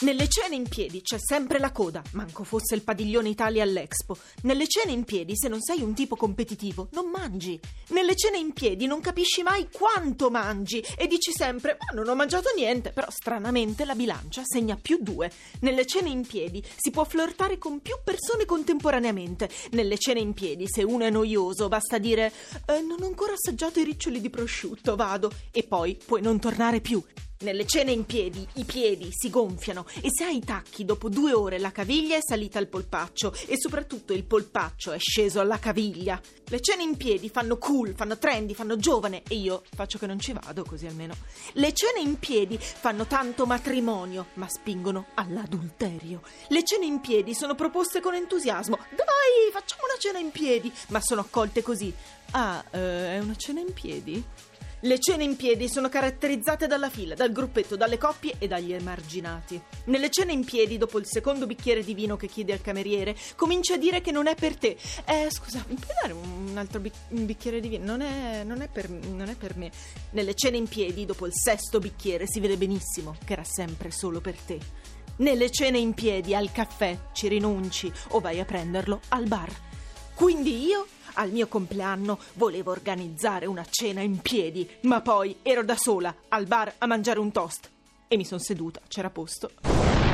Nelle cene in piedi c'è sempre la coda, manco fosse il padiglione Italia all'Expo. Nelle cene in piedi, se non sei un tipo competitivo, non mangi. Nelle cene in piedi non capisci mai quanto mangi e dici sempre: Ma non ho mangiato niente. Però stranamente la bilancia segna più due. Nelle cene in piedi si può flirtare con più persone contemporaneamente. Nelle cene in piedi, se uno è noioso, basta dire: eh, Non ho ancora assaggiato i riccioli di prosciutto, vado. E poi puoi non tornare più. Nelle cene in piedi i piedi si gonfiano e se hai i tacchi dopo due ore la caviglia è salita al polpaccio e soprattutto il polpaccio è sceso alla caviglia. Le cene in piedi fanno cool, fanno trendy, fanno giovane e io faccio che non ci vado così almeno. Le cene in piedi fanno tanto matrimonio ma spingono all'adulterio. Le cene in piedi sono proposte con entusiasmo. Dai, facciamo una cena in piedi, ma sono accolte così. Ah, eh, è una cena in piedi? Le cene in piedi sono caratterizzate dalla fila, dal gruppetto, dalle coppie e dagli emarginati. Nelle cene in piedi, dopo il secondo bicchiere di vino che chiede al cameriere, comincia a dire che non è per te. Eh, scusa, mi puoi dare un altro bic- un bicchiere di vino? Non è, non, è per, non è per me. Nelle cene in piedi, dopo il sesto bicchiere, si vede benissimo che era sempre solo per te. Nelle cene in piedi, al caffè, ci rinunci o vai a prenderlo al bar. Quindi io al mio compleanno volevo organizzare una cena in piedi, ma poi ero da sola al bar a mangiare un toast e mi sono seduta, c'era posto.